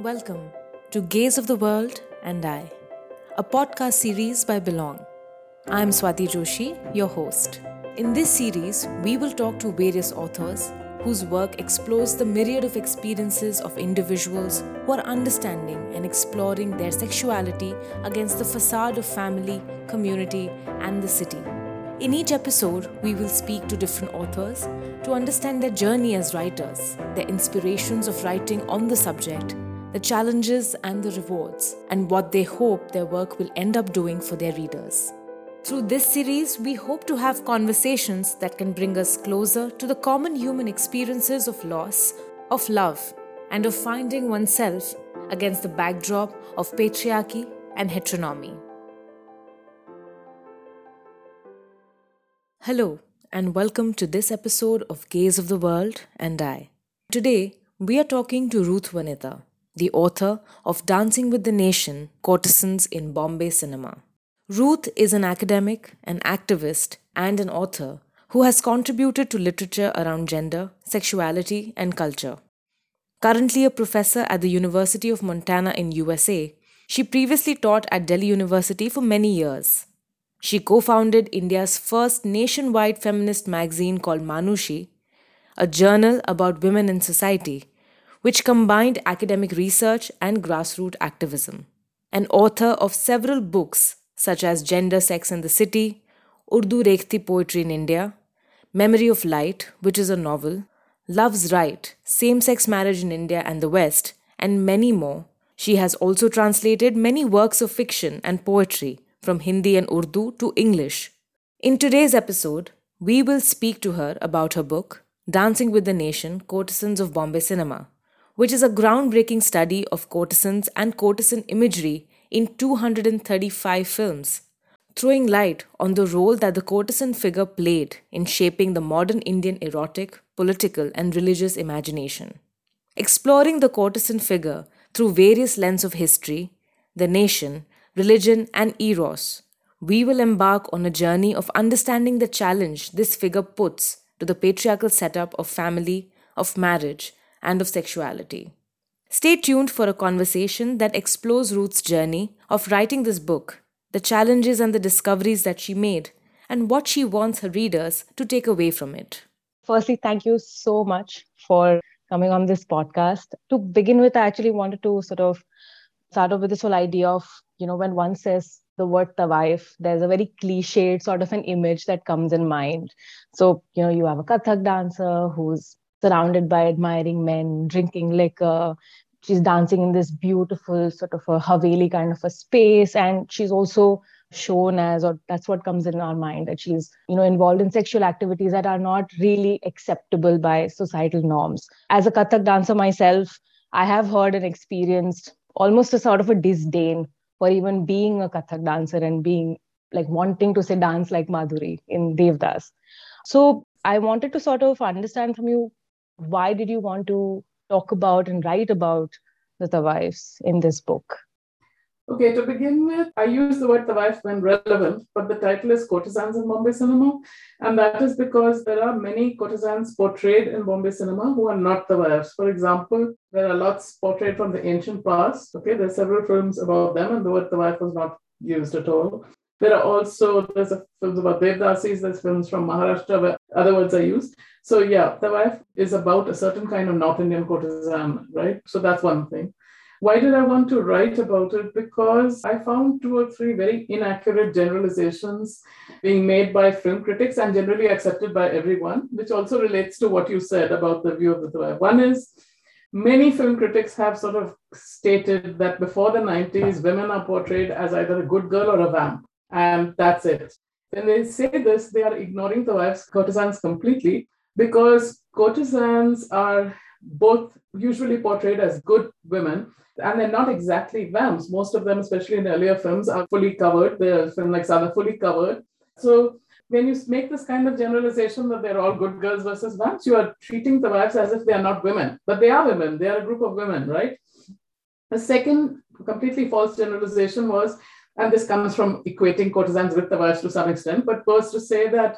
Welcome to Gaze of the World and I, a podcast series by Belongg. I'm Swati Joshi, your host. In this series, we will talk to various authors whose work explores the myriad of experiences of individuals who are understanding and exploring their sexuality against the facade of family, community, and the city. In each episode, we will speak to different authors to understand their journey as writers, their inspirations of writing on the subject, the challenges and the rewards, and what they hope their work will end up doing for their readers. Through this series, we hope to have conversations that can bring us closer to the common human experiences of loss, of love, and of finding oneself against the backdrop of patriarchy and heteronomy. Hello, and welcome to this episode of Gaze of the World and I. Today, we are talking to Ruth Vanita the author of Dancing with the Nation Courtesans in Bombay Cinema. Ruth is an academic, an activist, and an author who has contributed to literature around gender, sexuality, and culture. Currently a professor at the University of Montana in USA, she previously taught at Delhi University for many years. She co founded India's first nationwide feminist magazine called Manushi, a journal about women in society which combined academic research and grassroots activism. An author of several books such as Gender, Sex and the City, Urdu Rekhti Poetry in India, Memory of Light, which is a novel, Love's Rite, Same Sex Marriage in India and the West, and many more. She has also translated many works of fiction and poetry from Hindi and Urdu to English. In today's episode, we will speak to her about her book, Dancing with the Nation Courtesans of Bombay Cinema, which is a groundbreaking study of courtesans and courtesan imagery in 235 films, throwing light on the role that the courtesan figure played in shaping the modern Indian erotic, political, and religious imagination. Exploring the courtesan figure through various lenses of history, the nation, religion, and eros, we will embark on a journey of understanding the challenge this figure puts to the patriarchal setup of family, of marriage, and of sexuality. Stay tuned for a conversation that explores Ruth's journey of writing this book, the challenges and the discoveries that she made, and what she wants her readers to take away from it. Firstly, thank you so much for coming on this podcast. To begin with, I actually wanted to sort of start off with this whole idea of, you know, when one says the word tawaif, there's a very cliched sort of an image that comes in mind. So, you know, you have a Kathak dancer who's surrounded by admiring men, drinking liquor. She's dancing in this beautiful sort of a Haveli kind of a space. And she's also shown as, or that's what comes in our mind, that she's, you know, involved in sexual activities that are not really acceptable by societal norms. As a Kathak dancer myself, I have heard and experienced almost a sort of a disdain for even being a Kathak dancer and being like wanting to say dance like Madhuri in Devdas. So I wanted to sort of understand from you why did you want to talk about and write about the tawaifs in this book? Okay, to begin with, I use the word tawaif when relevant, but the title is Courtesans in Bombay Cinema. And that is because there are many courtesans portrayed in Bombay cinema who are not tawaifs. For example, there are lots portrayed from the ancient past. Okay, there are several films about them, and the word tawaif was not used at all. There are also, there's a films about Devdasis, there's films from Maharashtra where other words are used. So yeah, Tawaif is about a certain kind of North Indian courtesan, right? So that's one thing. Why did I want to write about it? Because I found two or three very inaccurate generalizations being made by film critics and generally accepted by everyone, which also relates to what you said about the view of the Tawaif. One is many film critics have sort of stated that before the 90s, women are portrayed as either a good girl or a vamp, and that's it. When they say this, they are ignoring the wife's courtesans completely because courtesans are both usually portrayed as good women and they're not exactly vamps. Most of them, especially in earlier films, are fully covered. The film like Sada fully covered. So when you make this kind of generalization that they're all good girls versus vamps, you are treating the wives as if they are not women, but they are women. They are a group of women, right? The second completely false generalization was, and this comes from equating courtesans with wives to some extent, but was to say that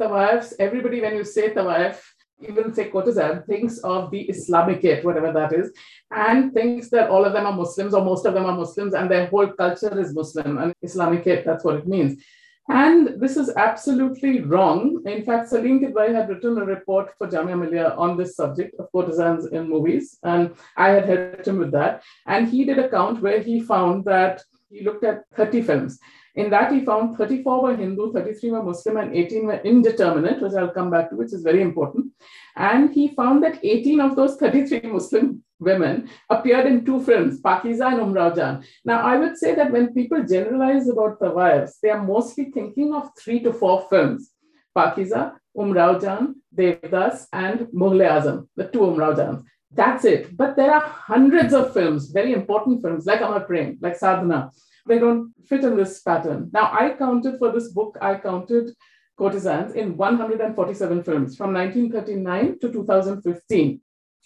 tawaifs, everybody, when you say tawaif, even say courtesan, thinks of the Islamicate, whatever that is, and thinks that all of them are Muslims or most of them are Muslims and their whole culture is Muslim and Islamicate, that's what it means. And this is absolutely wrong. In fact, Salim Kidwai had written a report for Jamia Millia on this subject of courtesans in movies, and I had helped him with that. And he did a count where he found that he looked at 30 films. In that, he found 34 were Hindu, 33 were Muslim, and 18 were indeterminate, which I'll come back to, which is very important. And he found that 18 of those 33 Muslim women appeared in two films, Pakiza and Umrao Jan. Now, I would say that when people generalize about wives, they are mostly thinking of three to four films Pakiza, Umrao Jan, Devdas, and Mughal Azam, the two Umrao. That's it. But there are hundreds of films, very important films like Amar Prem, like Sadhana. They don't fit in this pattern. Now, I counted for this book, I counted courtesans in 147 films from 1939 to 2015.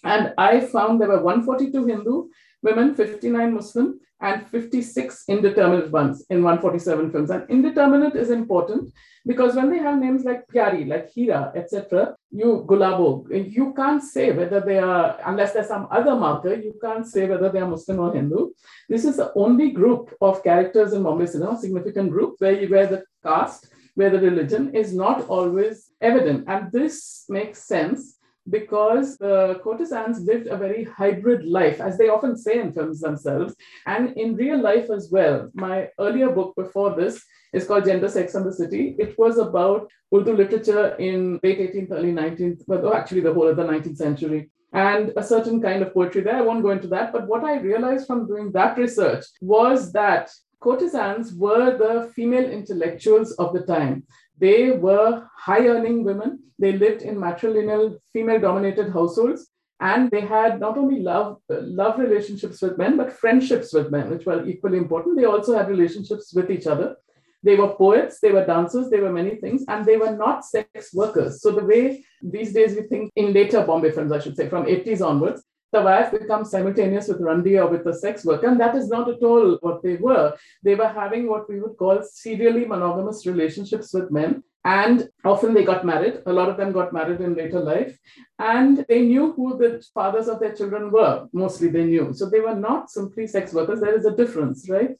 And I found there were 142 Hindu women, 59 Muslim, and 56 indeterminate ones in 147 films. And indeterminate is important because when they have names like Pyari, like Hira, etc., you Gulabo, you can't say whether they are, unless there's some other marker, you can't say whether they are Muslim or Hindu. This is the only group of characters in Bombay cinema, significant group, where, you, where the caste, where the religion is not always evident. And this makes sense because the courtesans lived a very hybrid life, as they often say in films themselves, and in real life as well. My earlier book before this is called Gender, Sex and the City. It was about Urdu literature in late 18th, early 19th, well, actually the whole of the 19th century. And a certain kind of poetry there. I won't go into that. But what I realized from doing that research was that courtesans were the female intellectuals of the time. They were high earning women. They lived in matrilineal, female dominated households. And they had not only love, love relationships with men, but friendships with men, which were equally important. They also had relationships with each other. They were poets, they were dancers, they were many things, and they were not sex workers. So, the way these days we think in later Bombay films, I should say, from 80s onwards, the wife becomes simultaneous with Randi or with the sex worker. And that is not at all what they were. They were having what we would call serially monogamous relationships with men. And often they got married. A lot of them got married in later life. And they knew who the fathers of their children were. Mostly they knew. So they were not simply sex workers. There is a difference, right?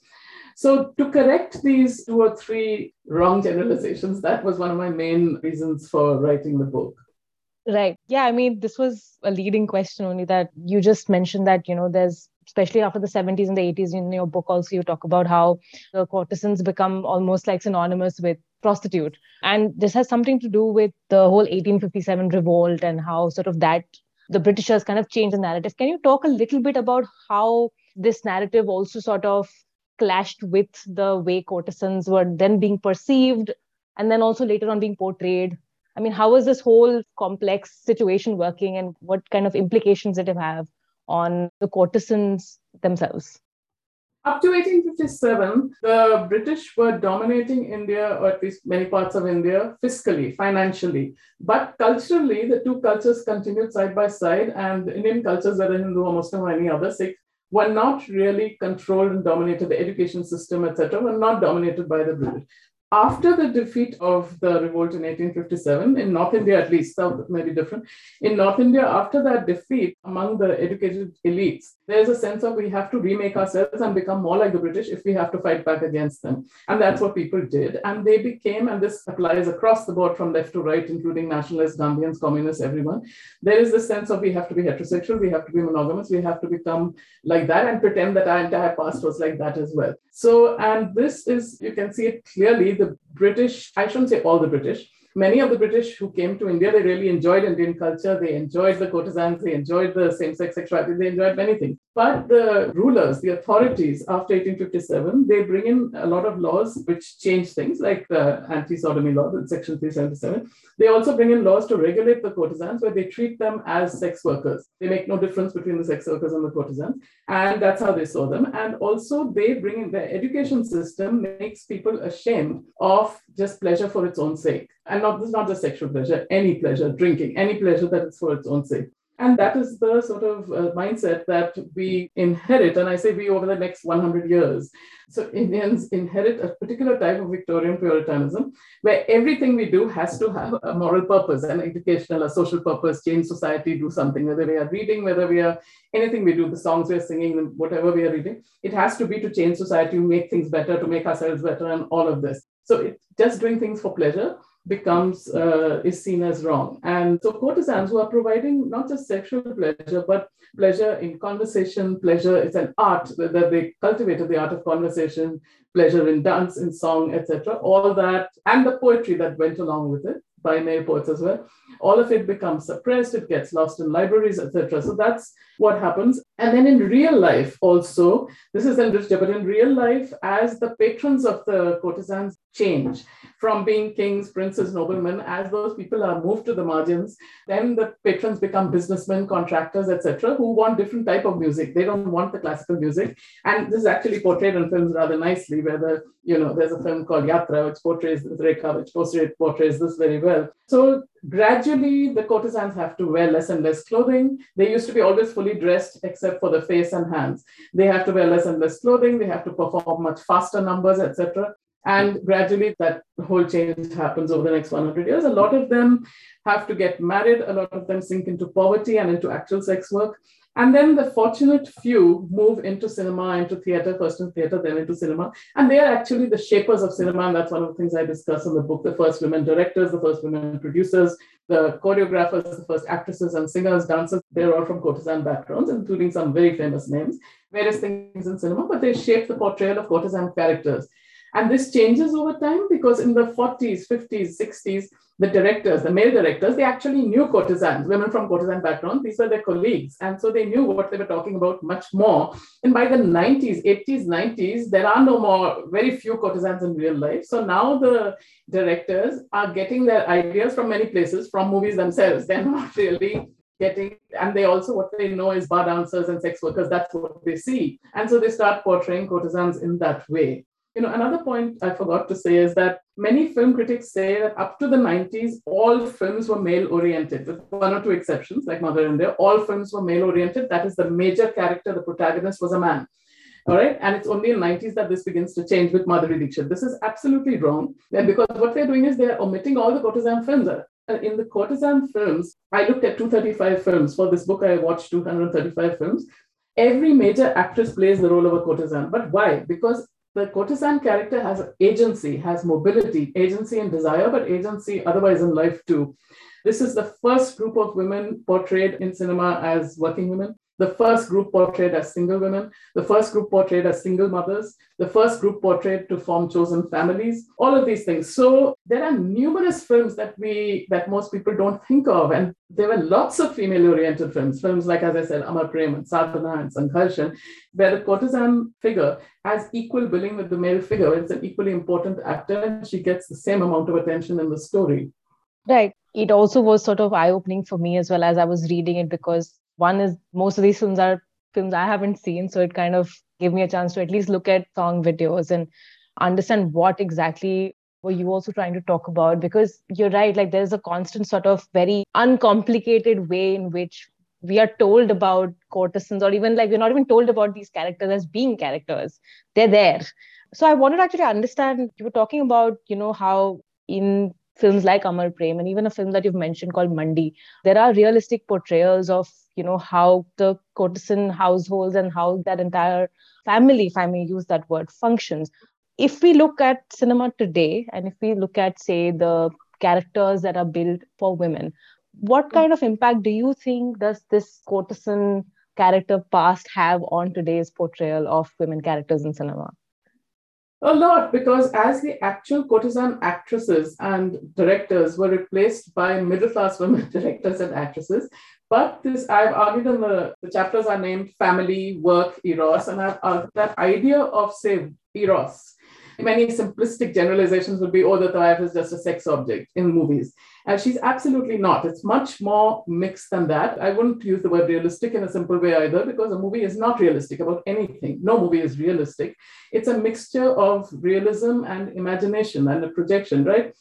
So, to correct these two or three wrong generalizations, that was one of my main reasons for writing the book. Right. Yeah. I mean, this was a leading question only that you just mentioned that, you know, there's especially after the 70s and the 80s in your book also you talk about how the courtesans become almost like synonymous with prostitute and this has something to do with the whole 1857 revolt and how sort of that the britishers kind of changed the narrative can you talk a little bit about how this narrative also sort of clashed with the way courtesans were then being perceived and then also later on being portrayed I mean, how is this whole complex situation working and what kind of implications did it have on the courtesans themselves? Up to 1857, the British were dominating India, or at least many parts of India, fiscally, financially. But culturally, the two cultures continued side by side, and Indian cultures, whether Hindu or Muslim or any other, Sikh, were not really controlled and dominated. The education system, etc., were not dominated by the British after the defeat of the revolt in 1857, in North India at least, South may be different. In North India, after that defeat among the educated elites, there's a sense of we have to remake ourselves and become more like the British if we have to fight back against them. And that's what people did. And they became, and this applies across the board from left to right, including nationalists, Gandhians, communists, everyone. There is this sense of we have to be heterosexual, we have to be monogamous, we have to become like that and pretend that our entire past was like that as well. So, and this is, you can see it clearly, the British, I shouldn't say all the British, many of the British who came to India, they really enjoyed Indian culture. They enjoyed the courtesans. They enjoyed the same-sex sexuality. They enjoyed many things. But the rulers, the authorities after 1857, they bring in a lot of laws which change things, like the anti-sodomy law, in Section 377. They also bring in laws to regulate the courtesans, where they treat them as sex workers. They make no difference between the sex workers and the courtesans, and that's how they saw them. And also, they bring in their education system makes people ashamed of just pleasure for its own sake and not this is not just sexual pleasure, any pleasure, drinking, any pleasure that is for its own sake. And that is the sort of uh, mindset that we inherit. And I say we over the next 100 years. So Indians inherit a particular type of Victorian Puritanism where everything we do has to have a moral purpose, an educational, a social purpose, change society, do something, whether we are reading, whether we are anything we do, the songs we're singing, whatever we are reading, it has to be to change society, make things better, to make ourselves better, and all of this. So it, just doing things for pleasure becomes uh, is seen as wrong. And so courtesans who are providing not just sexual pleasure, but pleasure in conversation, pleasure is an art that they cultivated the art of conversation, pleasure in dance, in song, etc. All that and the poetry that went along with it by male poets as well. All of it becomes suppressed, it gets lost in libraries, etc. So that's what happens. And then in real life, also, this is enriched, but in real life, as the patrons of the courtesans change from being kings, princes, noblemen, as those people are moved to the margins, then the patrons become businessmen, contractors, etc., who want different type of music. They don't want the classical music. And this is actually portrayed in films rather nicely, where the, you know, there's a film called Yatra, which portrays Rekha, which portrays this very well. So gradually the courtesans have to wear less and less clothing. They used to be always fully dressed except for the face and hands. They have to wear less and less clothing. They have to perform much faster numbers, etc. And gradually that whole change happens over the next 100 years. A lot of them have to get married. A lot of them sink into poverty and into actual sex work. And then the fortunate few move into cinema, into theater, first in theater, then into cinema. And they are actually the shapers of cinema. And that's one of the things I discuss in the book the first women directors, the first women producers, the choreographers, the first actresses and singers, dancers. They're all from courtesan backgrounds, including some very famous names, various things in cinema, but they shape the portrayal of courtesan characters. And this changes over time because in the 40s, 50s, 60s, the directors, the male directors, they actually knew courtesans, women from courtesan backgrounds. These were their colleagues. And so they knew what they were talking about much more. And by the 90s, 80s, 90s, there are no more, very few courtesans in real life. So now the directors are getting their ideas from many places, from movies themselves. They're not really getting, and they also, what they know is bar dancers and sex workers. That's what they see. And so they start portraying courtesans in that way. You know, another point I forgot to say is that many film critics say that up to the 90s, all films were male oriented, with one or two exceptions, like Mother India. All films were male oriented. That is, the major character, the protagonist, was a man. All right. And it's only in 90s that this begins to change with Madhuri Dixit. This is absolutely wrong. Because what they're doing is they're omitting all the courtesan films. In the courtesan films, I looked at 235 films. For this book, I watched 235 films. Every major actress plays the role of a courtesan. But why? Because the courtesan character has agency, has mobility, agency and desire, but agency otherwise in life too. This is the first group of women portrayed in cinema as working women the first group portrayed as single women, the first group portrayed as single mothers, the first group portrayed to form chosen families, all of these things. So there are numerous films that we that most people don't think of. And there were lots of female-oriented films, films like, as I said, Amar Prem and Sadhana and Sangharshan, where the courtesan figure has equal billing with the male figure. It's an equally important actor, and she gets the same amount of attention in the story. Right. It also was sort of eye-opening for me as well as I was reading it because one is most of these films are films I haven't seen, so it kind of gave me a chance to at least look at song videos and understand what exactly were you also trying to talk about. Because you're right like there's a constant sort of very uncomplicated way in which we are told about courtesans or even like we're not even told about these characters as being characters. They're there. So i wanted to actually understand you were talking about you know how in films like Amar Prem and even a film that you've mentioned called Mandi, there are realistic portrayals of you know how the courtesan households and how that entire family, if I may use that word, functions. If we look at cinema today, and if we look at say the characters that are built for women, what kind of impact do you think does this courtesan character past have on today's portrayal of women characters in cinema? A lot, because as the actual courtesan actresses and directors were replaced by middle class women directors and actresses. But this, I've argued in the, the chapters are named family, work, eros, and I've, uh, that idea of, say, eros many simplistic generalizations would be, oh, the wife is just a sex object in movies. And she's absolutely not. It's much more mixed than that. I wouldn't use the word realistic in a simple way either, because a movie is not realistic about anything. No movie is realistic. It's a mixture of realism and imagination and a projection, right?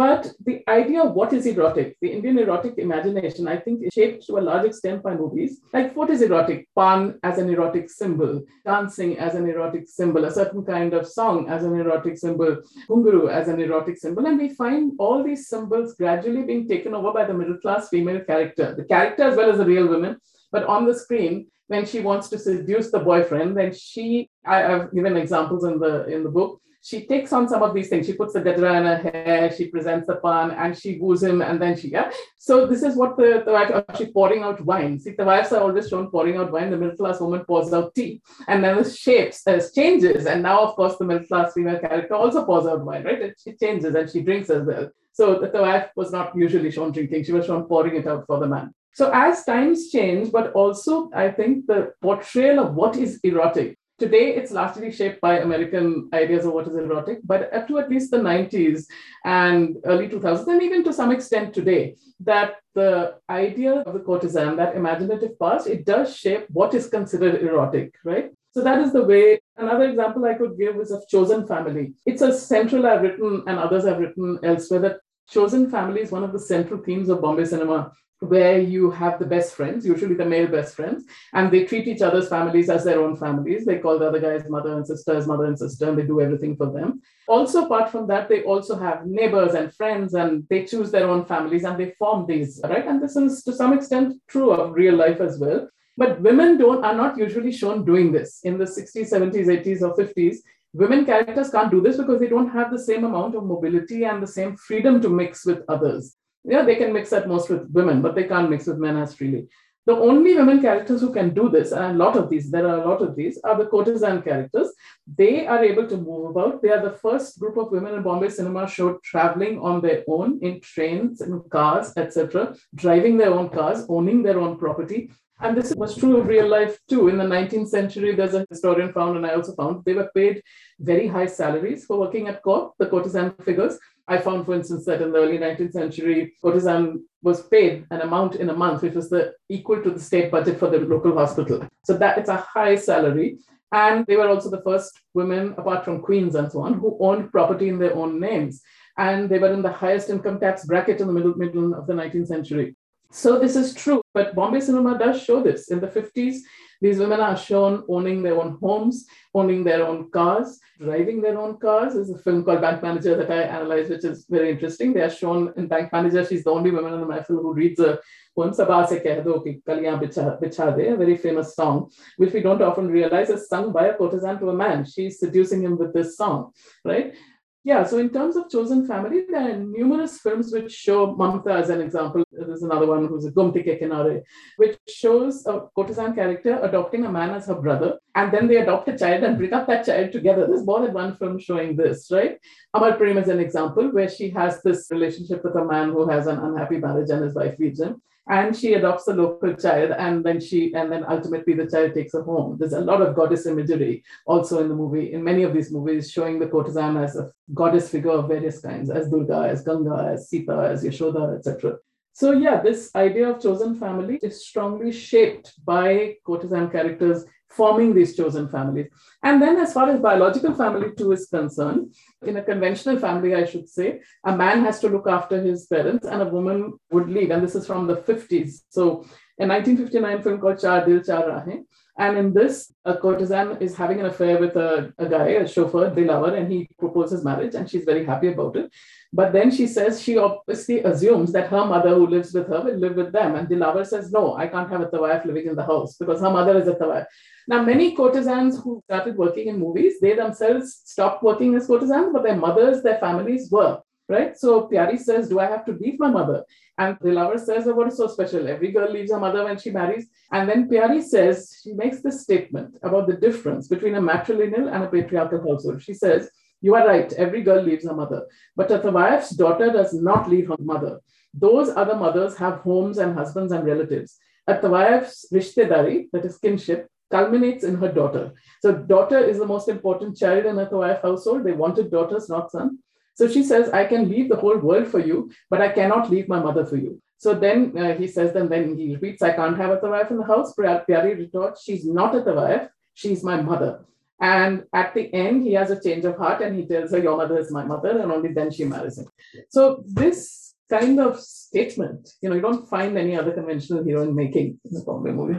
But the idea of what is erotic, the Indian erotic imagination, I think is shaped to a large extent by movies. Like what is erotic? Pan as an erotic symbol, dancing as an erotic symbol, a certain kind of song as an erotic symbol, Ghungaru as an erotic symbol. And we find all these symbols gradually being taken over by the middle class female character, the character as well as the real women. But on the screen, when she wants to seduce the boyfriend, then she, I, have given examples in the in the book, she takes on some of these things. She puts the gajra in her hair, she presents the pan, and she woos him, and then she, yeah. So this is what the, the wife, she's pouring out wine. See, the wives are always shown pouring out wine. The middle class woman pours out tea, and then the shapes uh, changes. And now, of course, the middle class female character also pours out wine, right? And she changes and she drinks as well. So the, the wife was not usually shown drinking; she was shown pouring it out for the man. So as times change, but also I think the portrayal of what is erotic Today, it's largely shaped by American ideas of what is erotic, but up to at least the 90s and early 2000s, and even to some extent today, that the idea of the courtesan, that imaginative past, it does shape what is considered erotic, right? So that is the way. Another example I could give is of Chosen Family. It's a central I've written and others have written elsewhere that Chosen Family is one of the central themes of Bombay cinema where you have the best friends, usually the male best friends, and they treat each other's families as their own families. They call the other guys mother and sister as mother and sister, and they do everything for them. Also, apart from that, they also have neighbors and friends, and they choose their own families and they form these, right? And this is to some extent true of real life as well. But women don't are not usually shown doing this in the 60s, 70s, 80s, or 50s. Women characters can't do this because they don't have the same amount of mobility and the same freedom to mix with others yeah, they can mix at most with women, but they can't mix with men as freely. The only women characters who can do this, and a lot of these, there are a lot of these, are the courtesan characters. They are able to move about. They are the first group of women in Bombay cinema show traveling on their own in trains, in cars, etc., driving their own cars, owning their own property. And this was true of real life too. In the 19th century, there's a historian found, and I also found they were paid very high salaries for working at court, the courtesan figures. I found, for instance, that in the early 19th century, courtesan was paid an amount in a month, which was the equal to the state budget for the local hospital. So that it's a high salary. And they were also the first women, apart from queens and so on, who owned property in their own names. And they were in the highest income tax bracket in the middle, middle of the 19th century. So this is true, but Bombay cinema does show this. In the 50s, these women are shown owning their own homes, owning their own cars, driving their own cars. There's a film called Bank Manager that I analyzed, which is very interesting. They are shown in Bank Manager. She's the only woman in the mahfil who reads a poem, Sabah se keh do ki kaliyan bicha de, a very famous song, which we don't often realize is sung by a courtesan to a man. She's seducing him with this song, right? Yeah, so in terms of chosen family, there are numerous films which show Mamta as an example. There's another one who's a Gumti Ke which shows a courtesan character adopting a man as her brother, and then they adopt a child and bring up that child together. There's more than one film showing this, right? Amar Prem is an example where she has this relationship with a man who has an unhappy marriage and his wife leaves him and she adopts a local child and then she and then ultimately the child takes her home. There's a lot of goddess imagery also in the movie in many of these movies showing the courtesan as a goddess figure of various kinds as durga as ganga as sita as yashoda etc so yeah this idea of chosen family is strongly shaped by courtesan characters forming these chosen families. And then, as far as biological family too is concerned, in a conventional family, I should say, a man has to look after his parents and a woman would lead. And this is from the 50s. So, a 1959 film called Char Dil Char Rahe. And in this, a courtesan is having an affair with a, a guy, a chauffeur, Dilawar, and he proposes marriage, and she's very happy about it. But then she says she obviously assumes that her mother, who lives with her, will live with them. And Dilawar says, No, I can't have a tawaif living in the house because her mother is a tawaif. Now, many courtesans who started working in movies, they themselves stopped working as courtesans, but their mothers, their families were. Right? So Pyari says, Do I have to leave my mother? And Dilawar says, oh, What is so special? Every girl leaves her mother when she marries. And then Pyari says, She makes this statement about the difference between a matrilineal and a patriarchal household. She says, You are right, every girl leaves her mother. But a Tawaif's daughter does not leave her mother. Those other mothers have homes and husbands and relatives. A Tawaif's rishtedari, that is kinship, culminates in her daughter. So daughter is the most important child in a Tawaif household. They wanted daughters, not son. So she says, I can leave the whole world for you, but I cannot leave my mother for you. So then uh, he says, then, then he repeats, I can't have a Tawaif in the house. Pyari retorts, she's not a Tawaif, she's my mother. And at the end, he has a change of heart and he tells her, Your mother is my mother, and only then she marries him. So, this kind of statement, you know, you don't find any other conventional heroine making in the Bombay movie.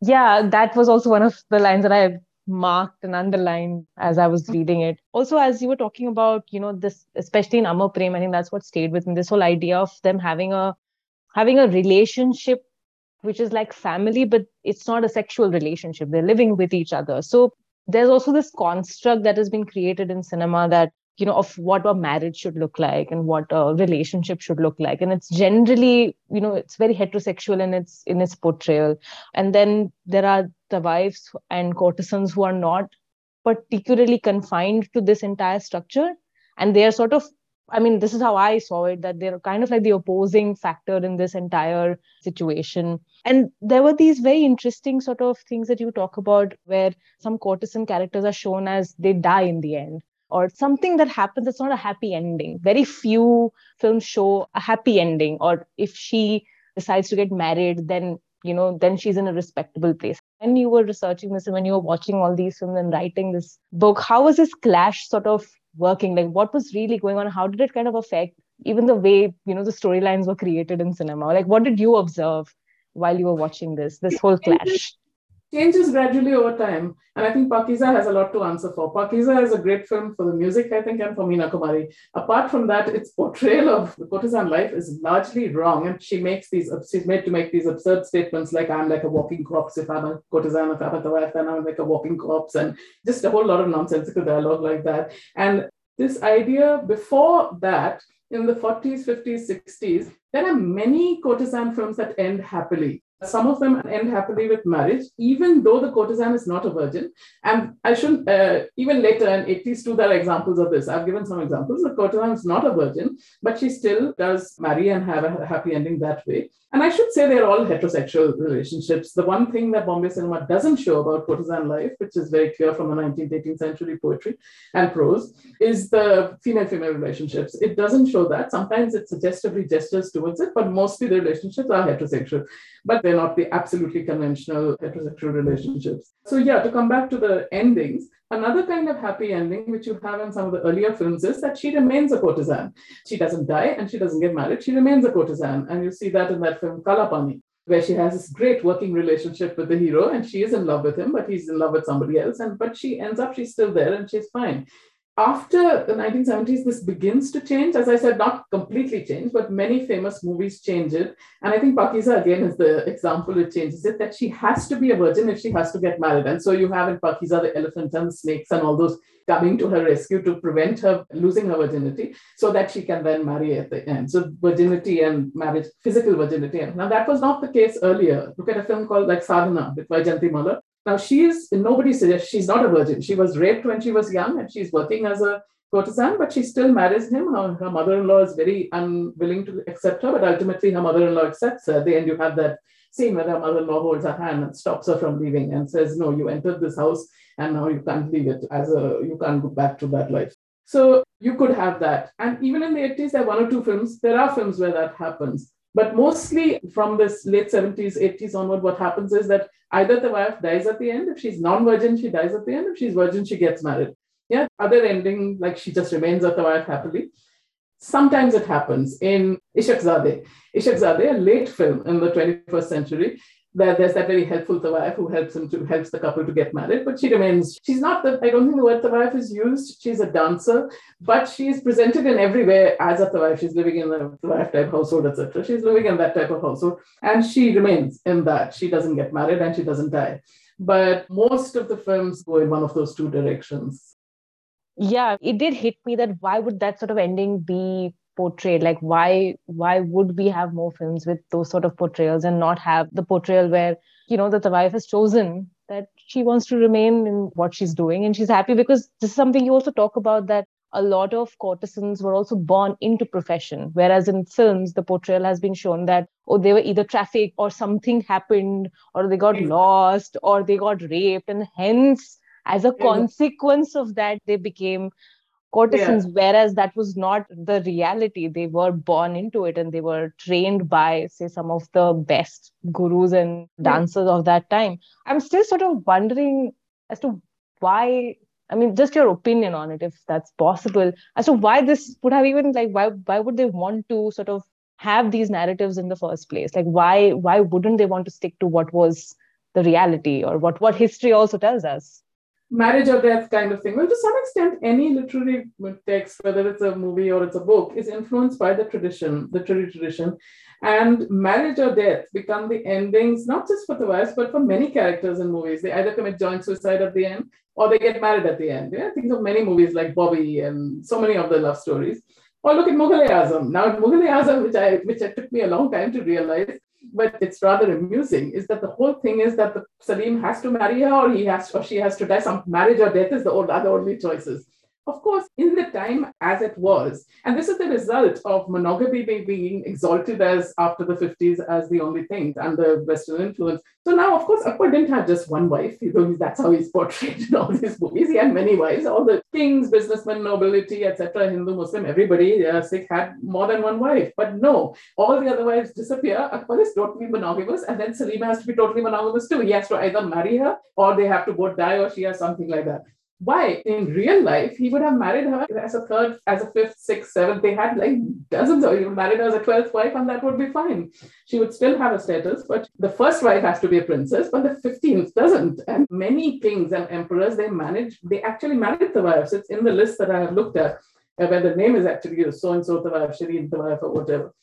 Yeah, that was also one of the lines that I marked and underlined as I was reading it. Also, as you were talking about, you know, this, especially in Amar Prem, I think that's what stayed with me. This whole idea of them having a having a relationship which is like family, but it's not a sexual relationship. They're living with each other. So there's also this construct that has been created in cinema that you know of what a marriage should look like and what a relationship should look like. And it's generally you know it's very heterosexual in its in its portrayal. And then there are the wives and courtesans who are not particularly confined to this entire structure. And they are sort of I mean, this is how I saw it that they're kind of like the opposing factor in this entire situation. And there were these very interesting sort of things that you talk about where some courtesan characters are shown as they die in the end or something that happens it's not a happy ending. Very few films show a happy ending, or if she decides to get married, then you know, then she's in a respectable place. When you were researching this and when you were watching all these films and writing this book, how was this clash sort of working? Like, what was really going on? How did it kind of affect even the way you know the storylines were created in cinema? Like, what did you observe while you were watching this this whole clash? Changes gradually over time. And I think Pakeezah has a lot to answer for. Pakeezah is a great film for the music, I think, and for Meena Kumari. Apart from that, its portrayal of the courtesan life is largely wrong. And she makes these, she's made to make these absurd statements like, I'm like a walking corpse. If I'm a courtesan, if I'm a wife, then I'm like a walking corpse. And just a whole lot of nonsensical dialogue like that. And this idea before that, in the 40s, 50s, 60s, there are many courtesan films that end happily. Some of them end happily with marriage, even though the courtesan is not a virgin. And I shouldn't, uh, even later in 80s too, there are examples of this. I've given some examples. The courtesan is not a virgin, but she still does marry and have a happy ending that way. And I should say they're all heterosexual relationships. The one thing that Bombay cinema doesn't show about courtesan life, which is very clear from the 19th, 18th century poetry and prose, is the female-female relationships. It doesn't show that. Sometimes it suggestively gestures towards it, but mostly the relationships are heterosexual. But not the absolutely conventional heterosexual relationships. So yeah, to come back to the endings, Another kind of happy ending, which you have in some of the earlier films, is that she remains a courtesan. She doesn't die and she doesn't get married. She remains a courtesan. And you see that in that film Kalapani, where she has this great working relationship with the hero and she is in love with him, but he's in love with somebody else. And but she ends up, she's still there and she's fine after the 1970s, this begins to change. As I said, not completely change, but many famous movies change it. And I think Pakeezah, again, is the example it changes it that she has to be a virgin if she has to get married. And so you have in Pakeezah the elephants and snakes and all those coming to her rescue to prevent her losing her virginity so that she can then marry at the end. So virginity and marriage, physical virginity. Now, that was not the case earlier. Look at a film called like Sadhana with Vyjayanthimala now, she is, nobody suggests she's not a virgin. She was raped when she was young and she's working as a courtesan, but she still marries him. Her, her mother in law is very unwilling to accept her, but ultimately her mother in law accepts her. At the end, you have that scene where her mother in law holds her hand and stops her from leaving and says, No, you entered this house and now you can't leave it as a, you can't go back to that life. So you could have that. And even in the 80s, there are one or two films, there are films where that happens. But mostly from this late 70s, 80s onward, what happens is that either the wife dies at the end. If she's non-virgin, she dies at the end. If she's virgin, she gets married. Yeah. Other ending, like she just remains at the wife happily. Sometimes it happens in Ishaqzaade. Ishq Zadeh, a late film in the 21st century, that there's that very helpful wife who helps him to helps the couple to get married, but she remains. She's not the. I don't think the word wife is used. She's a dancer, but she's presented in every way as a wife. She's living in a wife type household, etc. She's living in that type of household, and she remains in that. She doesn't get married and she doesn't die. But most of the films go in one of those two directions. Yeah, it did hit me that why would that sort of ending be portrayed like why why would we have more films with those sort of portrayals and not have the portrayal where you know that the wife has chosen that she wants to remain in what she's doing and she's happy? Because this is something you also talk about that a lot of courtesans were also born into profession whereas in films the portrayal has been shown that oh they were either trafficked or something happened or they got lost or they got raped. And hence as a consequence of that they became courtesans, yeah. whereas that was not the reality. They were born into it and they were trained by, say, some of the best gurus and dancers yeah. of that time. I'm still sort of wondering as to why I mean, just your opinion on it, if that's possible, as to why this would have even like why why would they want to sort of have these narratives in the first place? Like, why why wouldn't they want to stick to what was the reality or what what history also tells us? Marriage or death kind of thing. Well, to some extent, any literary text, whether it's a movie or it's a book, is influenced by the tradition, the literary tradition. And marriage or death become the endings, not just for the wives, but for many characters in movies. They either commit joint suicide at the end or they get married at the end. Yeah, think of many movies like Bobby and so many of the love stories. Or look at Mughal-e-Azam. Now, Mughal-e-Azam, which I which it took me a long time to realize, but it's rather amusing, is that the whole thing is that the Salim has to marry her or he has or she has to die. Some marriage or death is the old, the only choices. Of course, in the time as it was, and this is the result of monogamy being exalted as after the 50s as the only thing under Western influence. So now, of course, Akbar didn't have just one wife, though that's how he's portrayed in all these movies. He had many wives, all the kings, businessmen, nobility, etc., Hindu, Muslim, everybody, uh, Sikh had more than one wife. But no, all the other wives disappear. Akbar is totally monogamous, and then Salima has to be totally monogamous too. He has to either marry her or they have to both die or she has something like that why? In real life he would have married her as a third as a fifth sixth seventh. They had like dozens of you married her as a 12th wife and that would be fine. She would still have a status but the first wife has to be a princess but the 15th doesn't. And many kings and emperors they manage they actually married the wives it's in the list that i have looked at uh, where the name is actually so and so the wife shireen the wife or whatever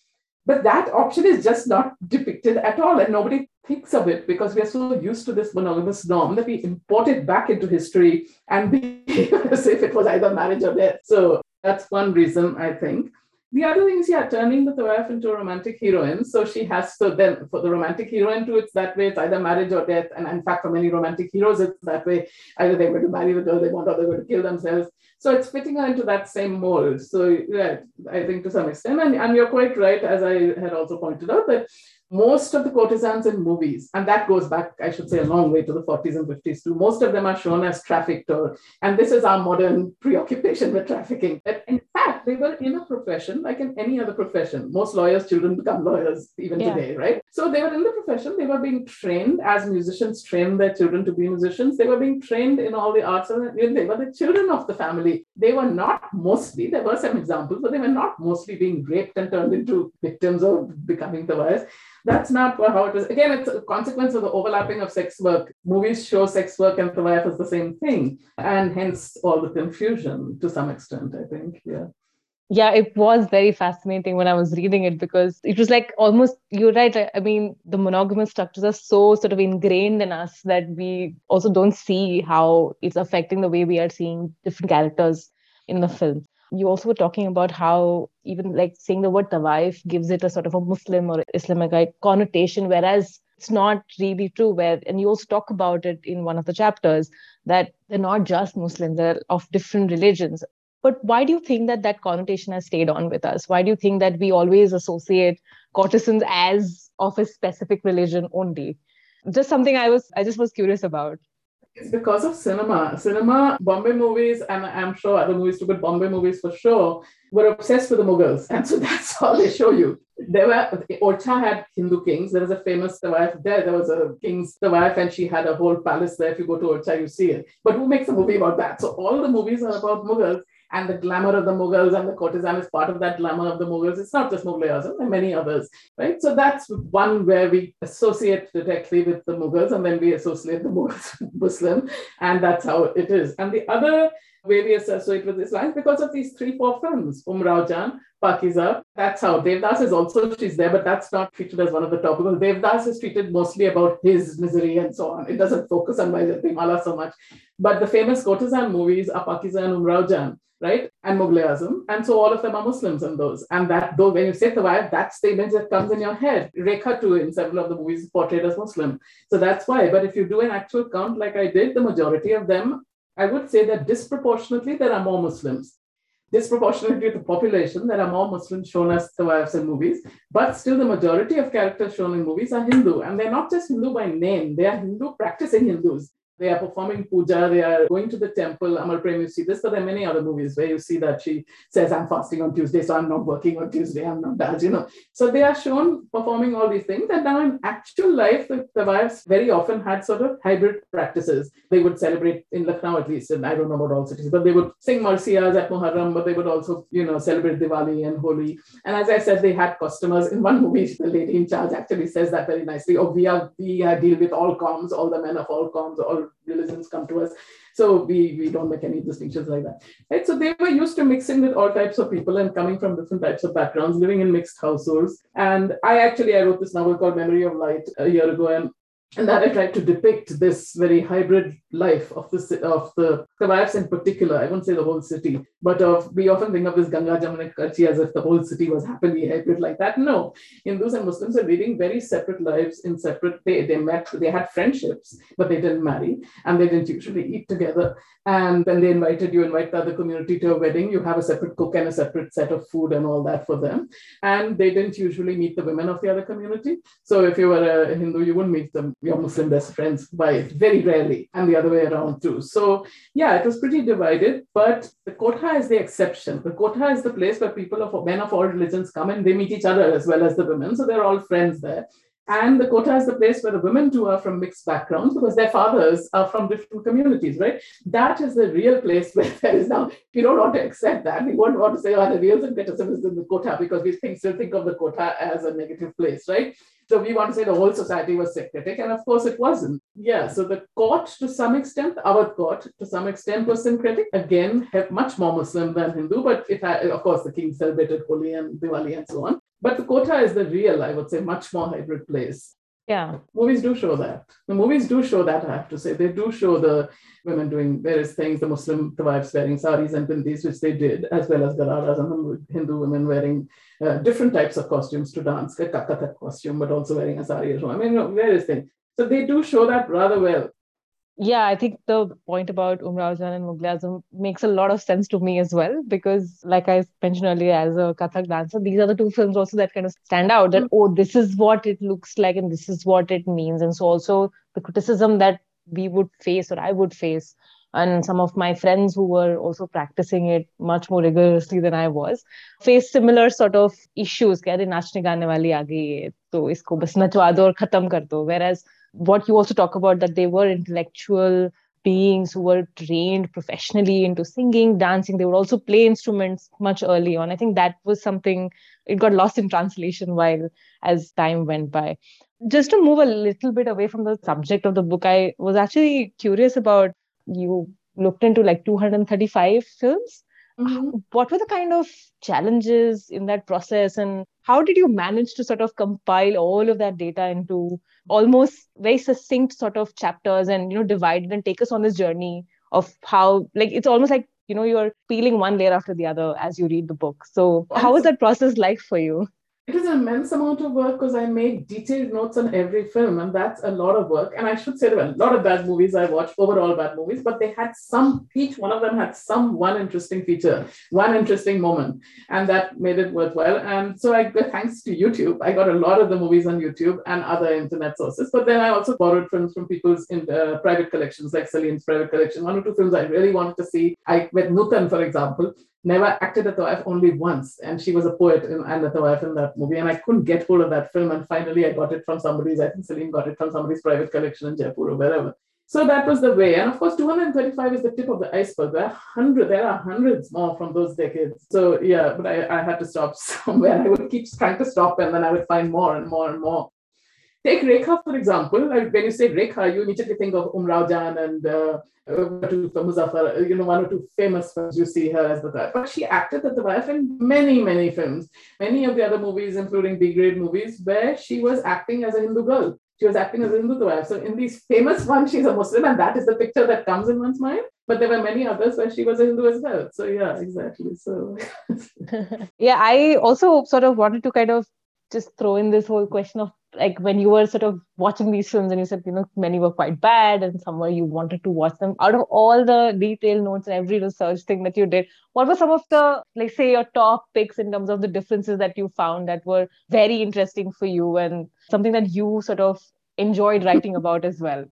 but that option is just not depicted at all, and nobody thinks of it because we are so used to this monogamous norm that we import it back into history and behave as if it was either marriage or death. So that's one reason I think. The other thing is, yeah, turning the wife into a romantic heroine. So she has to then, for the romantic heroine too, it's that way. It's either marriage or death. And in fact, for many romantic heroes, it's that way. Either they're going to marry the girl they want or they're going to kill themselves. So it's fitting her into that same mold. So yeah, I think to some extent, and, and you're quite right, as I had also pointed out, that most of the courtesans in movies, and that goes back, I should say, a long way to the 40s and 50s too, most of them are shown as trafficked, or, and this is our modern preoccupation with trafficking. But in fact, they were in a profession like in any other profession. Most lawyers' children become lawyers even yeah. today, right? So they were in the profession, they were being trained as musicians train their children to be musicians. They were being trained in all the arts, and they were the children of the family. They were not mostly, there were some examples, but they were not mostly being raped and turned into victims of becoming the lawyers. That's not how it is. Again, it's a consequence of the overlapping of sex work. Movies show sex work and life as the same thing, and hence all the confusion to some extent, I think. Yeah yeah it was very fascinating when i was reading it because it was like almost you're right i mean the monogamous structures are so sort of ingrained in us that we also don't see how it's affecting the way we are seeing different characters in the film you also were talking about how even like saying the word tawaif gives it a sort of a muslim or islamic connotation whereas it's not really true where and you also talk about it in one of the chapters that they're not just muslims they're of different religions. But why do you think that that connotation has stayed on with us? Why do you think that we always associate courtesans as of a specific religion only? Just something i was i just was curious about it's because of cinema. Cinema, Bombay movies, and I'm sure other movies too, but Bombay movies for sure, were obsessed with the Mughals. And so that's all they show you. There were, Orchha had Hindu kings. There was a famous wife there. There was a king's wife, and she had a whole palace there. If you go to Orchha, you see it. But who makes a movie about that? So all the movies are about Mughals and the glamour of the Mughals and the courtesan is part of that glamour of the Mughals. It's not just Mughal Azam, there are many others, right? So that's one where we associate directly with the Mughals and then we associate the Mughals with Muslim, and that's how it is. And the other way we associate with Islam because of these three, four films, Umrao Jan, Pakiza. That's how Devdas is also, she's there, but that's not treated as one of the topical. Devdas is treated mostly about his misery and so on. It doesn't focus on Mala so much. But the famous courtesan movies are Pakiza and Umrao Jan right? And Mughal Azam. And so all of them are Muslims in those. And that, though, when you say Tawaif, that's the image that comes in your head. Rekha, too, in several of the movies, is portrayed as Muslim. So that's why. But if you do an actual count like I did, the majority of them, I would say that disproportionately there are more Muslims. Disproportionately to the population, there are more Muslims shown as Tawaifs in movies, but still the majority of characters shown in movies are Hindu. And they're not just Hindu by name, they are Hindu practicing Hindus They are performing puja, they are going to the temple. Amar Prem, you see this, but there are many other movies where you see that she says, I'm fasting on Tuesday, so I'm not working on Tuesday, I'm not that, you know. So they are shown performing all these things. And now in actual life, the, the wives very often had sort of hybrid practices. They would celebrate in Lucknow at least, and I don't know about all cities, but they would sing Marsiyas at Muharram, but they would also, you know, celebrate Diwali and Holi. And as I said, they had customers. In one movie, the lady in charge actually says that very nicely. Oh, we are we uh, deal with all coms, all the men of all coms, all religions come to us. So we, we don't make any distinctions like that. Right. So they were used to mixing with all types of people and coming from different types of backgrounds, living in mixed households. And I actually I wrote this novel called Memory of Light a year ago, and and that I tried to depict this very hybrid life of the of the Kawaias in particular. I won't say the whole city, but of we often think of this Ganga Jamuna Karchi as if the whole city was happily hybrid like that. No, Hindus and Muslims are leading very separate lives in separate. They they met, they had friendships, but they didn't marry, and they didn't usually eat together. And when they invited you, invite the other community to a wedding, you have a separate cook and a separate set of food and all that for them. And they didn't usually meet the women of the other community. So if you were a Hindu, you wouldn't meet them your Muslim best friends by very rarely, and the other way around too. So yeah, it was pretty divided. But the kotha is the exception. The kotha is the place where people of men of all religions come and they meet each other as well as the women. So they're all friends there. And the kotha is the place where the women too are from mixed backgrounds because their fathers are from different communities, right? That is the real place where there is now, we don't want to accept that. We won't want to say, oh, the real syncretism is in the kotha because we think, still think of the kotha as a negative place, right? So we want to say the whole society was syncretic, and of course it wasn't. Yeah, so the court to some extent, our court to some extent was syncretic. Again, much more Muslim than Hindu, but it had, of course, the king celebrated Holi and Diwali and so on. But the kotha is the real, I would say, much more hybrid place. Yeah. Movies do show that. The movies do show that, I have to say. They do show the women doing various things, the Muslim wives wearing saris and bindis, which they did, as well as gararas and the Hindu women wearing uh, different types of costumes to dance, a Kathak costume, but also wearing a sari as well. I mean, you know, various things. So they do show that rather well yeah, I think the point about Umrao Jan and Mughal Azam makes a lot of sense to me as well because, like I mentioned earlier, as a Kathak dancer, these are the two films also that kind of stand out that, mm. oh, this is what it looks like and this is what it means. And so, also the criticism that we would face or I would face, and some of my friends who were also practicing it much more rigorously than I was, faced similar sort of issues. Whereas what you also talk about that they were intellectual beings who were trained professionally into singing dancing. They would also play instruments much early on. I think that was something it got lost in translation while as time went by. Just to move a little bit away from the subject of the book i was actually curious about you looked into like 235 films mm-hmm. what were the kind of challenges in that process? And how did you manage to sort of compile all of that data into almost very succinct sort of chapters and you know divide it and take us on this journey of how like it's almost like you know you're peeling one layer after the other as you read the book. So how was that process like for you it is an immense amount of work because I made detailed notes on every film, and that's a lot of work. And I should say there were a lot of bad movies I watched, overall bad movies, but they had some, each one of them had some one interesting feature, one interesting moment, and that made it worthwhile. And so I, thanks to YouTube, I got a lot of the movies on YouTube and other internet sources. But then I also borrowed films from people's in, uh, private collections, like Saleem's private collection. One or two films I really wanted to see. I with Nutan, for example, never acted at tawaif only once and she was a poet in, and tawaif in that movie and i couldn't get hold of that film and finally i got it from somebody's i think saleem got it from somebody's private collection in jaipur or wherever. So that was the way and of course 235 is the tip of the iceberg. There are hundred there are hundreds more from those decades. So yeah but I, I had to stop somewhere. I would keep trying to stop and then i would find more and more and more Take Rekha, for example. When you say Rekha, you immediately think of Umrao Jan and uh, uh, uh Muzaffar, uh, you know, one or two famous films you see her as tawaif. But she acted as tawaif in many, many films. Many of the other movies, including B-grade movies, where she was acting as a Hindu girl. She was acting as a Hindu wife. So in these famous ones, she's a Muslim, and that is the picture that comes in one's mind. But there were many others where she was a Hindu as well. So yeah, exactly. So yeah, I also sort of wanted to kind of just throw in this whole question of like when you were sort of watching these films and you said you know many were quite bad and some were you wanted to watch them out of all the detailed notes and every research thing that you did what were some of the like say your top picks in terms of the differences that you found that were very interesting for you and something that you sort of enjoyed writing about as well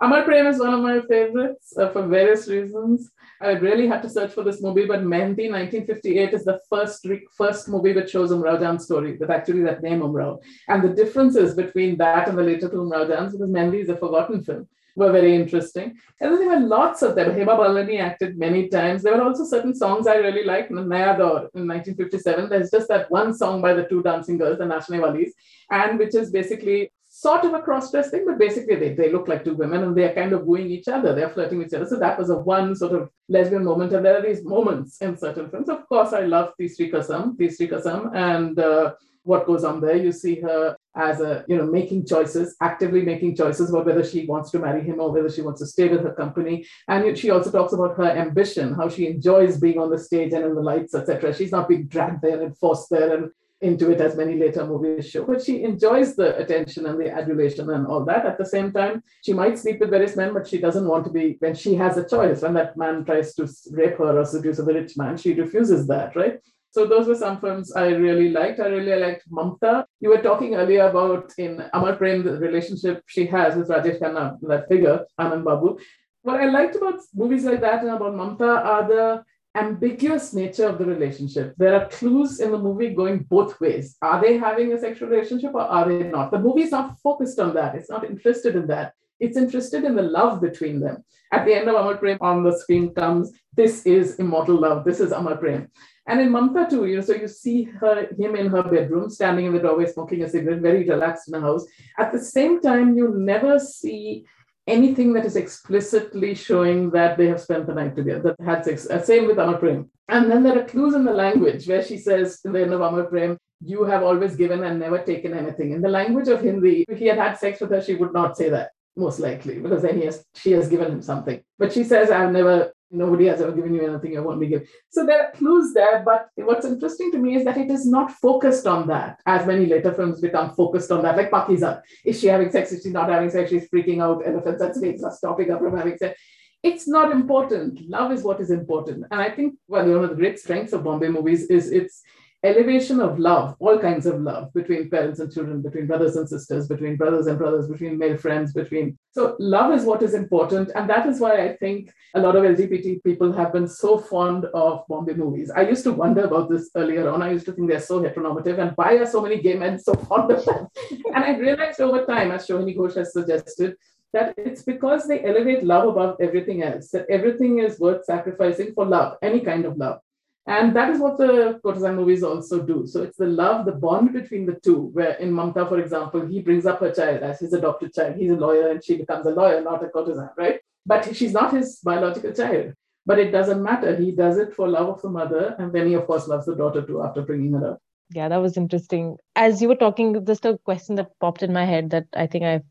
Amar Prem is one of my favorites uh, for various reasons. I really had to search for this movie, but Mehendi 1958 is the first first movie that shows Umrao Jan's story, that actually that name Umrao. And the differences between that and the later two Umrao Jans, because Mehendi is a forgotten film, were very interesting. And then there were lots of them. Hema Malini acted many times. There were also certain songs I really liked. Naya Daur in 1957, there's just that one song by the two dancing girls, the Nachne Walis, and which is basically sort of a cross-dress thing, but basically they, they look like two women and they're kind of wooing each other. They're flirting with each other. So that was a one sort of lesbian moment. And there are these moments in certain films. Of course, I love Tisri Kasam, Tisri Kasam, and uh, what goes on there. You see her as a, you know, making choices, actively making choices about whether she wants to marry him or whether she wants to stay with her company. And she also talks about her ambition, how she enjoys being on the stage and in the lights, etc. She's not being dragged there and forced there and into it as many later movies show. But she enjoys the attention and the adulation and all that. At the same time, she might sleep with various men, but she doesn't want to be, when she has a choice, when that man tries to rape her or seduce a rich man, she refuses that, right? So those were some films I really liked. I really liked Mamta. You were talking earlier about in Amar Prem, the relationship she has with Rajesh Khanna, that figure, Anand Babu. What I liked about movies like that and about Mamta are the ambiguous nature of the relationship. There are clues in the movie going both ways. Are they having a sexual relationship or are they not? The movie is not focused on that. It's not interested in that. It's interested in the love between them. At the end of Amar Prem, on the screen comes, this is immortal love. This is Amar Prem. And in Mamta too, you know, so you see her, him in her bedroom, standing in the doorway, smoking a cigarette, very relaxed in the house. At the same time, you never see anything that is explicitly showing that they have spent the night together, that had sex. Uh, same with Amar Prem. And then there are clues in the language where she says in the end of Amar Prem, you have always given and never taken anything. In the language of Hindi, if he had had sex with her, she would not say that, most likely, because then he has, she has given him something. But she says, I've never Nobody has ever given you anything I want to give. So there are clues there, but what's interesting to me is that it is not focused on that, as many later films become focused on that, like Pakeezah. Is she having sex? Is she not having sex? She's freaking out. Elephants and snakes are stopping her from having sex. It's not important. Love is what is important. And I think well, one of the great strengths of Bombay movies is its elevation of love, all kinds of love between parents and children, between brothers and sisters, between brothers and brothers, between male friends, between. So, love is what is important. And that is why I think a lot of LGBT people have been so fond of Bombay movies. I used to wonder about this earlier on. I used to think they're so heteronormative and why are so many gay men so fond of them? and I realized over time, as Shohini Ghosh has suggested, that it's because they elevate love above everything else, that everything is worth sacrificing for love, any kind of love. And that is what the courtesan movies also do. So it's the love, the bond between the two, where in Mamta, for example, he brings up her child as his adopted child. He's a lawyer and she becomes a lawyer, not a courtesan, right? But she's not his biological child. But it doesn't matter. He does it for love of the mother. And then he, of course, loves the daughter too after bringing her up. Yeah, that was interesting. As you were talking, just a question that popped in my head that I think I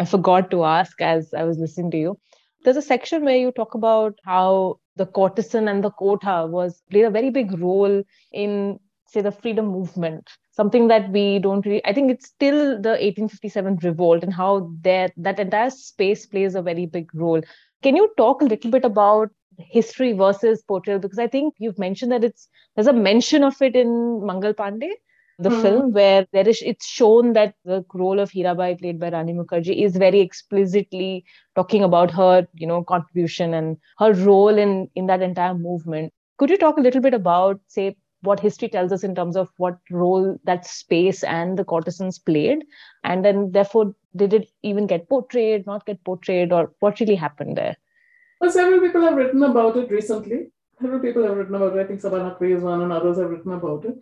I forgot to ask as I was listening to you. There's a section where you talk about how the courtesan and the kotha was played a very big role in say the freedom movement. Something that we don't really i think it's still the 1857 revolt and how that that entire space plays a very big role. Can you talk a little bit about history versus portrayal? Because i think you've mentioned that it's there's a mention of it in mangal pandey the mm. film where there is it's shown that the role of Hirabai played by Rani Mukherjee is very explicitly talking about her you know contribution and her role in in that entire movement. Could you talk a little bit about say what history tells us in terms of what role that space and the courtesans played? And then therefore did it even get portrayed not get portrayed or what really happened there? Well several people have written about it recently. Several people have written about it. I think Saba Naqvi is one and others have written about it.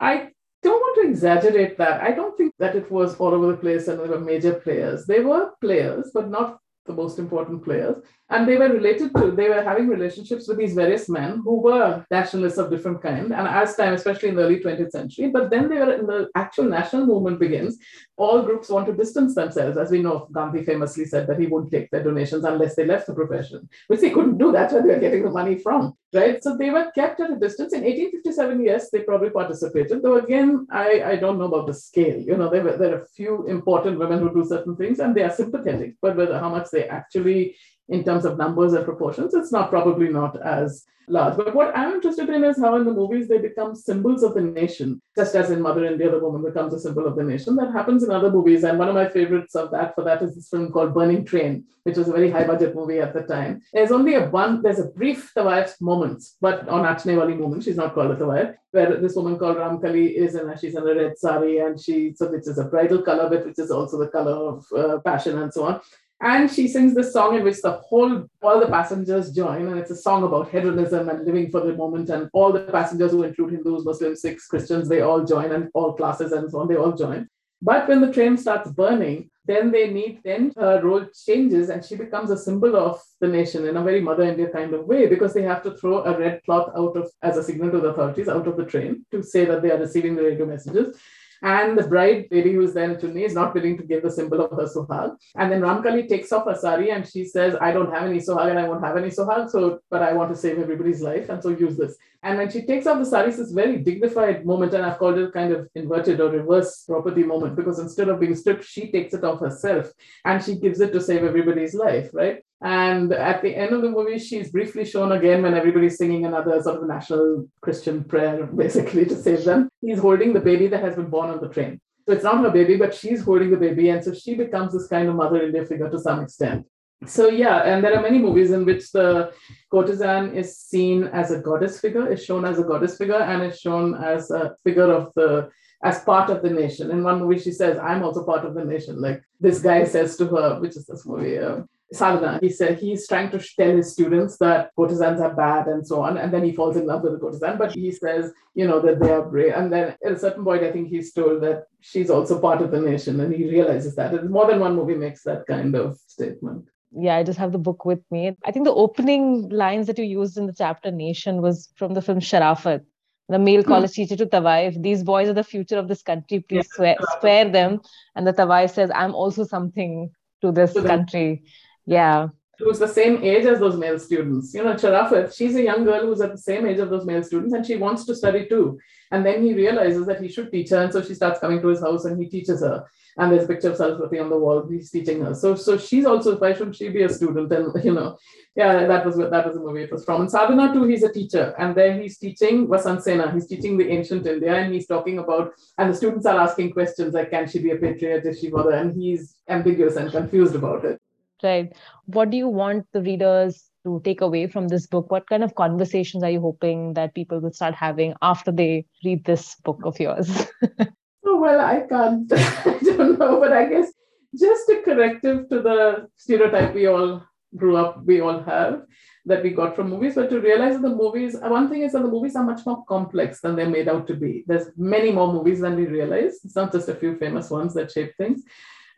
I don't want to exaggerate that. I don't think that it was all over the place and there were major players. They were players, but not the most important players. And they were related to, they were having relationships with these various men who were nationalists of different kind. And as time, especially in the early 20th century, but then they were in the actual national movement begins, all groups want to distance themselves. As we know, Gandhi famously said that he wouldn't take their donations unless they left the profession, which they couldn't do. That's where they were getting the money from, right? So they were kept at a distance. In 1857, yes, they probably participated, though again, I, I don't know about the scale. You know, there, were, there are a few important women who do certain things and they are sympathetic, but whether how much they actually in terms of numbers and proportions, it's not probably not as large. But what I'm interested in is how in the movies they become symbols of the nation, just as in Mother India, the woman becomes a symbol of the nation. That happens in other movies. And one of my favorites of that for that is this film called Burning Train, which was a very high budget movie at the time. There's only a one, there's a brief Tawaif moment, but on Achne Wali moment, she's not called a Tawaif, where this woman called Ramkali is in, she's in a red sari and she, so which is a bridal color, but which is also the color of uh, passion and so on. And she sings this song in which the whole, all the passengers join. And it's a song about hedonism and living for the moment. And all the passengers who include Hindus, Muslims, Sikhs, Christians, they all join and all classes and so on, they all join. But when the train starts burning, then they need, then her role changes and she becomes a symbol of the nation in a very Mother India kind of way because they have to throw a red cloth out of, as a signal to the authorities, out of the train to say that they are receiving the radio messages. And the bride lady who's there then Chunni is not willing to give the symbol of her suhag. And then Ramkali takes off her sari and she says, I don't have any suhag and I won't have any suhag. So, but I want to save everybody's life. And so use this. And when she takes off the sari, it's this very dignified moment. And I've called it kind of inverted or reverse Draupadi moment because instead of being stripped, she takes it off herself and she gives it to save everybody's life, right? And at the end of the movie, she's briefly shown again when everybody's singing another sort of national Christian prayer, basically to save them. He's holding the baby that has been born on the train. So it's not her baby, but she's holding the baby. And so she becomes this kind of Mother India figure to some extent. So, yeah, and there are many movies in which the courtesan is seen as a goddess figure, is shown as a goddess figure, and is shown as a figure of the as part of the nation. In one movie, she says, I'm also part of the nation. Like this guy says to her, which is this movie, uh, Sadhana, he said he's trying to tell his students that courtesans are bad and so on. And then he falls in love with the courtesan, but he says, you know, that they are brave. And then at a certain point, I think he's told that she's also part of the nation. And he realizes that. And more than one movie makes that kind of statement. Yeah, I just have the book with me. I think the opening lines that you used in the chapter Nation was from the film Sharafat the male hmm. college teacher to Tawaif, these boys are the future of this country. Please swear, spare them. And the Tawaif says, I'm also something to this country. Yeah. Who's the same age as those male students. You know, Sharafat, she's a young girl who's at the same age of those male students and she wants to study too. And then he realizes that he should teach her. And so she starts coming to his house and he teaches her. And there's a picture of Saraswati on the wall. He's teaching her. So, so she's also, why shouldn't she be a student? And, you know, yeah, that was that was the movie it was from. And Sadhana too, he's a teacher. And then he's teaching Vasant Sena. He's teaching the ancient India. And he's talking about, and the students are asking questions like, can she be a patriot? Is she mother? And he's ambiguous and confused about it right? What do you want the readers to take away from this book? What kind of conversations are you hoping that people will start having after they read this book of yours? Oh well i can't. I don't know but i guess just a corrective to the stereotype we all grew up we all have that we got from movies but to realize that the movies one thing is that the movies are much more complex than they're made out to be. There's many more movies than we realize. It's not just a few famous ones that shape things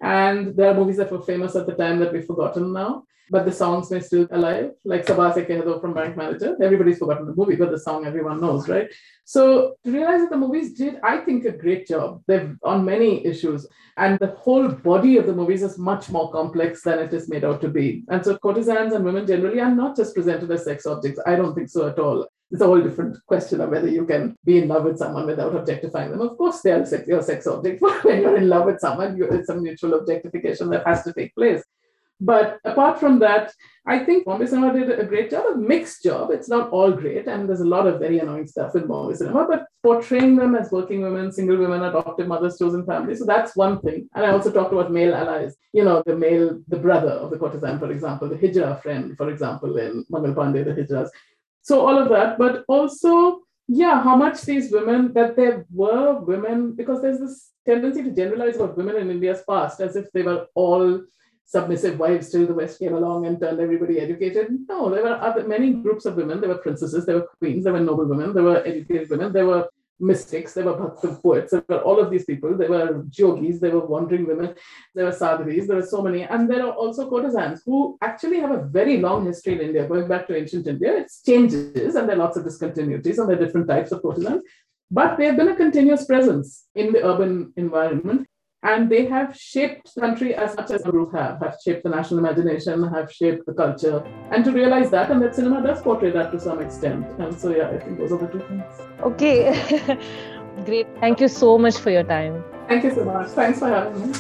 and there are movies that were famous at the time that we've forgotten now, but the songs may still alive, like Sabaa Se Keh Do from Bank Manager. Everybody's forgotten the movie, but the song everyone knows, right? So to realize that the movies did, I think, a great job. They've on many issues, and the whole body of the movies is much more complex than it is made out to be. And so courtesans and women generally are not just presented as sex objects. I don't think so at all it's a whole different question of whether you can be in love with someone without objectifying them. Of course, they are sex, your sex object. when you're in love with someone, you, it's a mutual objectification that has to take place. But apart from that, I think Bombay Cinema did a great job, a mixed job. It's not all great, and there's a lot of very annoying stuff in Bombay Cinema, but portraying them as working women, single women, adoptive mothers, chosen families. So that's one thing. And I also talked about male allies, you know, the male, the brother of the courtesan, for example, the Hijra friend, for example, in Mangal Pandey, the Hijras. So all of that, but also, yeah, how much these women that there were women because there's this tendency to generalize about women in India's past as if they were all submissive wives till the West came along and turned everybody educated. No, there were other many groups of women. There were princesses, there were queens, there were noble women, there were educated women, there were mystics, there were bhakta poets, there were all of these people, there were yogis, there were wandering women, there were sadhavis, there were so many. And there are also courtesans who actually have a very long history in India, going back to ancient India. It changes and there are lots of discontinuities and there are different types of courtesans. But they have been a continuous presence in the urban environment and they have shaped the country as much as the group have, have shaped the national imagination, have shaped the culture. And to realize that, and that cinema does portray that to some extent. And so, yeah, I think those are the two things. Okay. Great. Thank you so much for your time. Thank you so much. Thanks for having me.